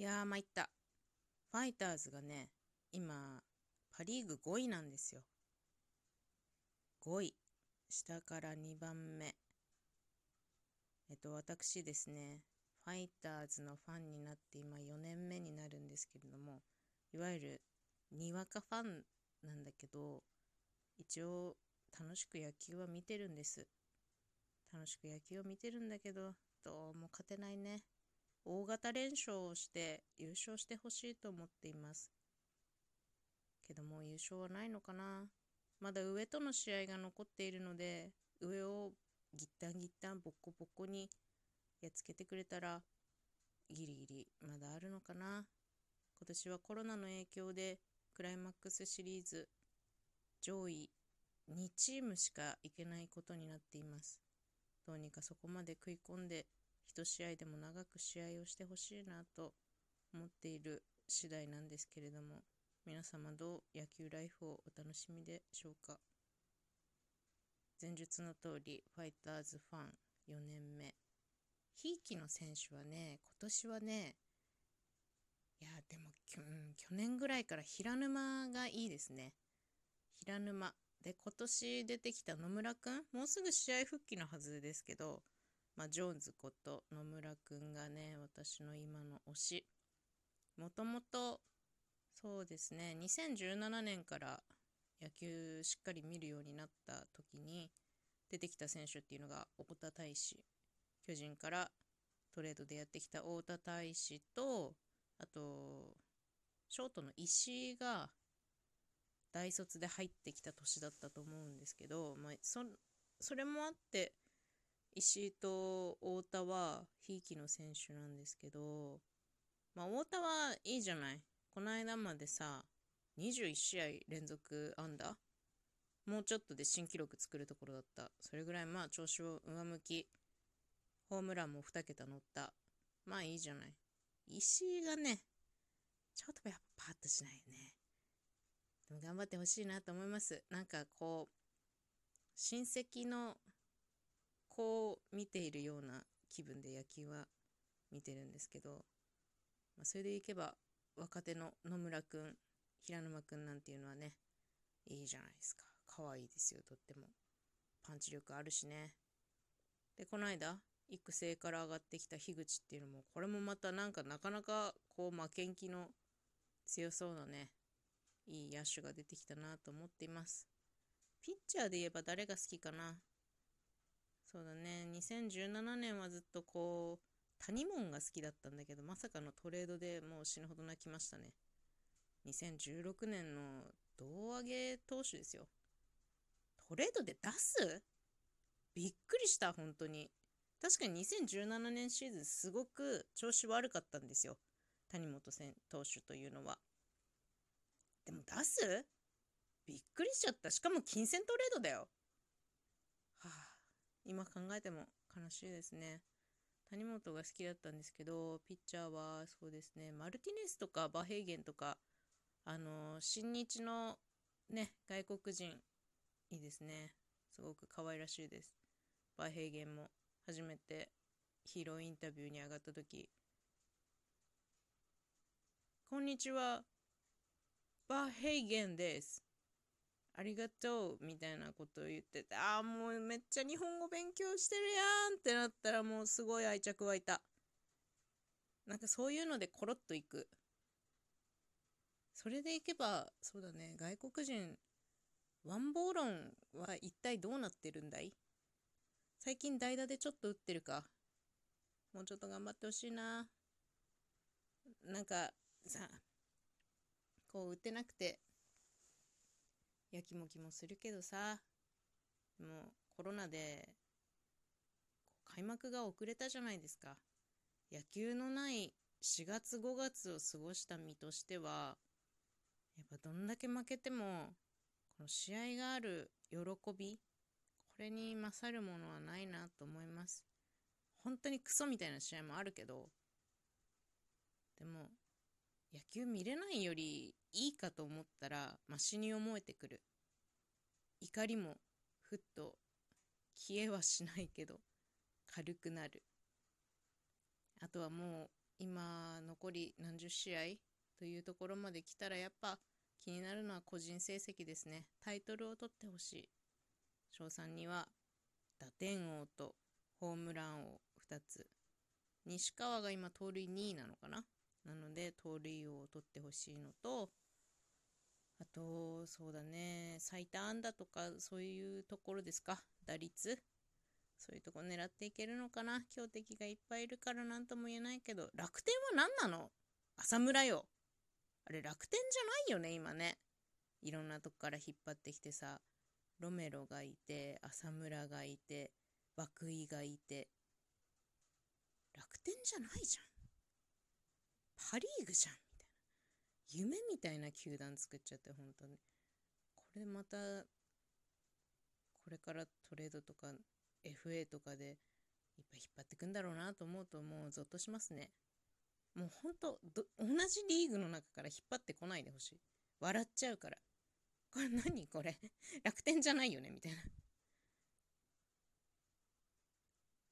いやー、参った。ファイターズがね、今、パ・リーグ5位なんですよ。5位。下から2番目。えっと、私ですね、ファイターズのファンになって今4年目になるんですけれども、いわゆるにわかファンなんだけど、一応楽しく野球は見てるんです。楽しく野球を見てるんだけど、どうも勝てないね。大型連勝をして優勝してほしいと思っています。けども優勝はないのかな？まだ上との試合が残っているので、上をギッタンギッタンボッコボコにやっつけてくれたら、ギリギリまだあるのかな？今年はコロナの影響でクライマックスシリーズ上位2チームしか行けないことになっています。どうにかそこまで食い込んで一試合でも長く試合をしてほしいなと思っている次第なんですけれども皆様どう野球ライフをお楽しみでしょうか？前述の通りファイターズファン4年目。ひいきの選手はね今年はねいやでも、うん去年ぐらいから平沼がいいですね。平沼。で今年出てきた野村くんもうすぐ試合復帰のはずですけどまあ、ジョーンズこと野村くんがね、私の今の推し。もともと、そうですね、2017年から野球しっかり見るようになった時に出てきた選手っていうのが太田大志。巨人からトレードでやってきた太田大志と、あと、ショートの石井が大卒で入ってきた年だったと思うんですけど、まあ、そそれもあって、石井と太田はひいきの選手なんですけど、まあ、太田はいいじゃない。この間までさ、21試合連続安打もうちょっとで新記録作るところだった。それぐらいまあ調子を上向き、ホームランも2桁乗った。まあいいじゃない。石井がね、ちょっとやっぱパッとしないよね。でも頑張ってほしいなと思います。なんかこう、親戚のこう見ているような気分で野球は見てるんですけど、まあ、それでいけば若手の野村くん平沼くんなんていうのはねいいじゃないですか。可愛いですよ。とっても。パンチ力あるしね。でこの間育成から上がってきた樋口っていうのもこれもまたなんかなかなかこう負けん気の強そうなねいい野手が出てきたなと思っています。ピッチャーで言えば誰が好きかな。そうだね、2017年はずっとこう、谷門が好きだったんだけど、まさかのトレードでもう死ぬほど泣きましたね。2016年の胴上げ投手ですよ。トレードで出す？びっくりした、本当に。確かに2017年シーズンすごく調子悪かったんですよ。谷本選投手というのは。でも出す？びっくりしちゃった。しかも金銭トレードだよ。今考えても悲しいですね。谷本が好きだったんですけど、ピッチャーはそうですね、マルティネスとかバヘイゲンとか、あのー、新日のね、外国人、いいですね。すごく可愛らしいです。バヘイゲンも初めてヒーローインタビューに上がった時こんにちは、バヘイゲンです。ありがとうみたいなことを言ってて、ああ、もうめっちゃ日本語勉強してるやんってなったらもうすごい愛着湧いた。なんかそういうのでコロッといく。それでいけば、そうだね、外国人、ワンボーロンは一体どうなってるんだい？最近代打でちょっと打ってるか。もうちょっと頑張ってほしいな。なんかさ、こう打てなくて、やきもきもするけどさもうコロナで開幕が遅れたじゃないですか。野球のない4月5月を過ごした身としてはやっぱどんだけ負けてもこの試合がある喜びこれに勝るものはないなと思います。本当にクソみたいな試合もあるけどでも野球見れないよりいいかと思ったらマシに思えてくる怒りもふっと消えはしないけど軽くなるあとはもう今残り何十試合というところまで来たらやっぱ気になるのは個人成績ですね。タイトルを取ってほしい。翔さんには打点王とホームラン王2つ。西川が今盗塁2位なのかななので盗塁王を取ってほしいのと、あと、そうだね、最多安打とかそういうところですか。打率そういうとこ狙っていけるのかな強敵がいっぱいいるから何とも言えないけど、楽天は何なの？浅村よ。あれ楽天じゃないよね、今ね。いろんなとこから引っ張ってきてさ、ロメロがいて、浅村がいて、涌井がいて。楽天じゃないじゃん。パリーグじゃん、みたいな。夢みたいな球団作っちゃって、本当に。これまた、これからトレードとか FA とかでいっぱい引っ張ってくんだろうなと思うともうゾッとしますね。もうほんと同じリーグの中から引っ張ってこないでほしい。笑っちゃうから。これ何これ？楽天じゃないよねみたいな。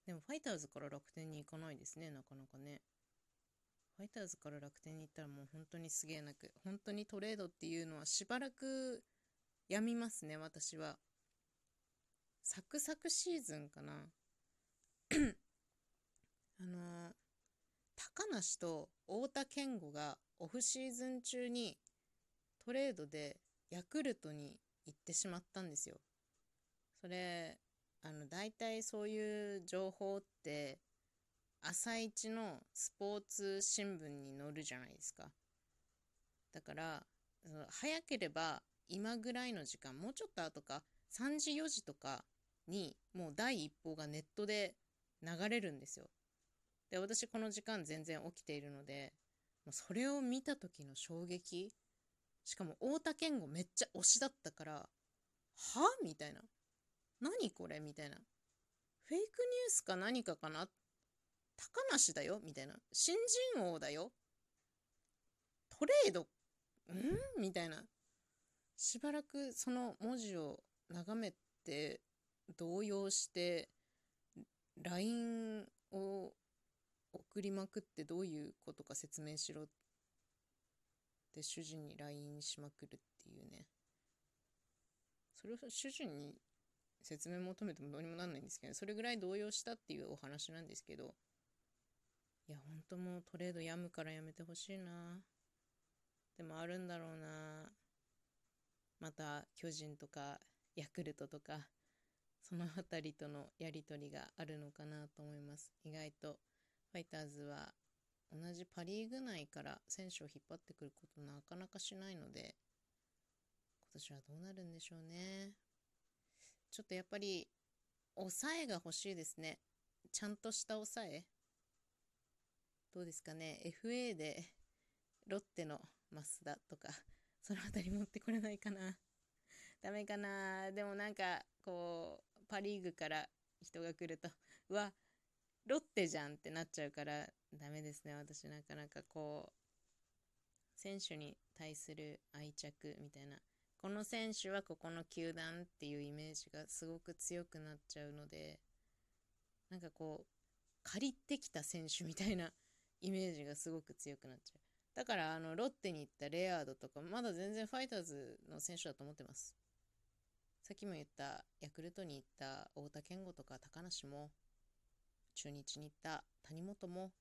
でもファイターズから楽天に行かないですね、なかなかね。ファイターズから楽天に行ったらもう本当にすげえなく、本当にトレードっていうのはしばらくやみますね、私は。サクサクシーズンかなあのー、高梨と太田健吾がオフシーズン中にトレードでヤクルトに行ってしまったんですよ。それ、あの、大体そういう情報って、朝一のスポーツ新聞に載るじゃないですか。だから、早ければ今ぐらいの時間、もうちょっと後か、3時4時とかにもう第一報がネットで流れるんですよ。で、私この時間全然起きているので、もうそれを見た時の衝撃しかも太田健吾めっちゃ推しだったから、はみたいな。何これ？みたいな。フェイクニュースか何かかな？高梨だよ？みたいな。新人王だよ？トレード？ん？みたいな。しばらくその文字を眺めて動揺して LINE を送りまくってどういうことか説明しろって主人に LINE しまくるっていうね。それを主人に説明求めてもどうにもなんないんですけどそれぐらい動揺したっていうお話なんですけどいや本当もうトレードやむからやめてほしいなでもあるんだろうなまた巨人とかヤクルトとかその辺りとのやり取りがあるのかなと思います。意外とファイターズは同じパ・リーグ内から選手を引っ張ってくることなかなかしないので今年はどうなるんでしょうね。ちょっとやっぱり抑えが欲しいですね。ちゃんとした抑えどうですかね。FA でロッテの増田とか その辺り持ってこれないかな。ダメかな。でもなんかこうパ・リーグから人が来ると、うわ、ロッテじゃんってなっちゃうから、ダメですね。私なかなかこう、選手に対する愛着みたいな、この選手はここの球団っていうイメージがすごく強くなっちゃうので、なんかこう、借りてきた選手みたいなイメージがすごく強くなっちゃう。だから、あの、ロッテに行ったレアードとか、まだ全然ファイターズの選手だと思ってます。さっきも言ったヤクルトに行った太田健吾とか高梨も中日に行った谷本も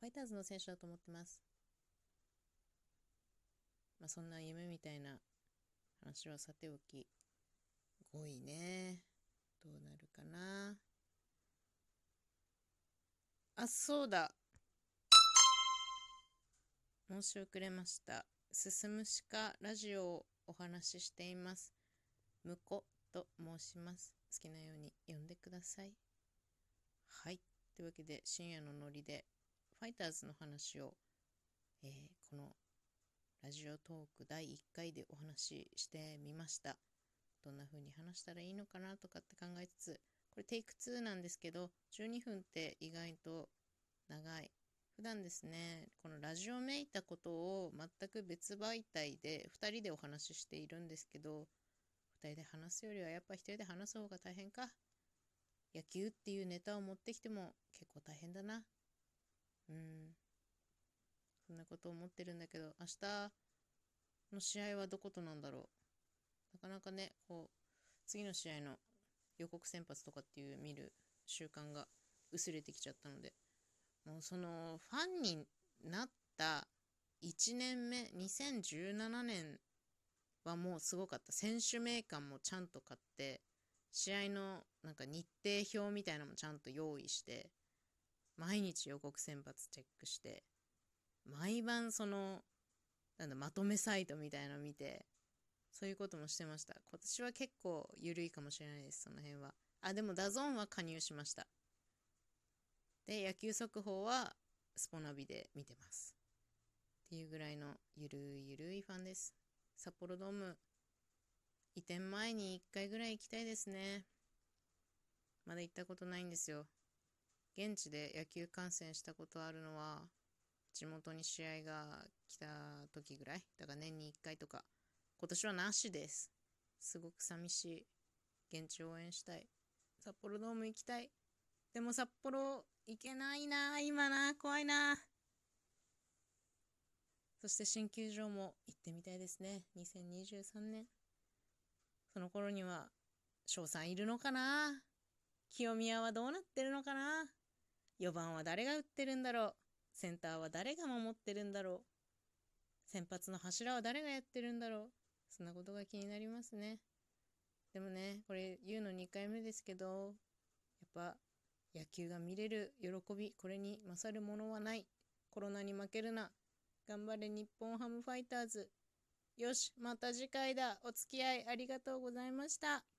ファイターズの選手だと思ってます。まあそんな夢みたいな話はさておき5位ねどうなるかなあそうだ申し遅れました進むしかラジオをお話ししていますむこと申します。好きなように呼んでください。はい。というわけで、深夜のノリで、ファイターズの話を、えー、このラジオトーク第1回でお話ししてみました。どんな風に話したらいいのかなとかって考えつつ、これテイク2なんですけど、12分って意外と長い。普段ですね、このラジオめいたことを全く別媒体で2人でお話ししているんですけど、二人で話すよりはやっぱ一人で話す方が大変か。野球っていうネタを持ってきても結構大変だな。うん。そんなこと思ってるんだけど、明日の試合はどことなんだろう。なかなかね、こう、次の試合の予告先発とかっていう見る習慣が薄れてきちゃったので、もうそのファンになった1年目、2017年はもうすごかった。選手名鑑もちゃんと買って、試合のなんか日程表みたいなのもちゃんと用意して、毎日予告先発チェックして、毎晩その、なんだ、まとめサイトみたいなの見て、そういうこともしてました。今年は結構緩いかもしれないです、その辺は。あ、でも DAZN は加入しました。で、野球速報はスポナビで見てます。っていうぐらいのゆるいゆるいファンです。札幌ドーム、移転前に1回ぐらい行きたいですね。まだ行ったことないんですよ。現地で野球観戦したことあるのは、地元に試合が来た時ぐらい。だから年に1回とか。今年はなしです。すごく寂しい。現地応援したい。札幌ドーム行きたい。でも札幌行けないな、今な、怖いな。そして新球場も行ってみたいですね。2023年。その頃には、翔さんいるのかな？清宮はどうなってるのかな ?4 番は誰が打ってるんだろう？センターは誰が守ってるんだろう？先発の柱は誰がやってるんだろう？そんなことが気になりますね。でもね、これ言うの2回目ですけど、やっぱ野球が見れる喜び、これに勝るものはない。コロナに負けるな。頑張れ日本ハムファイターズ。よし、また次回だ。お付き合いありがとうございました。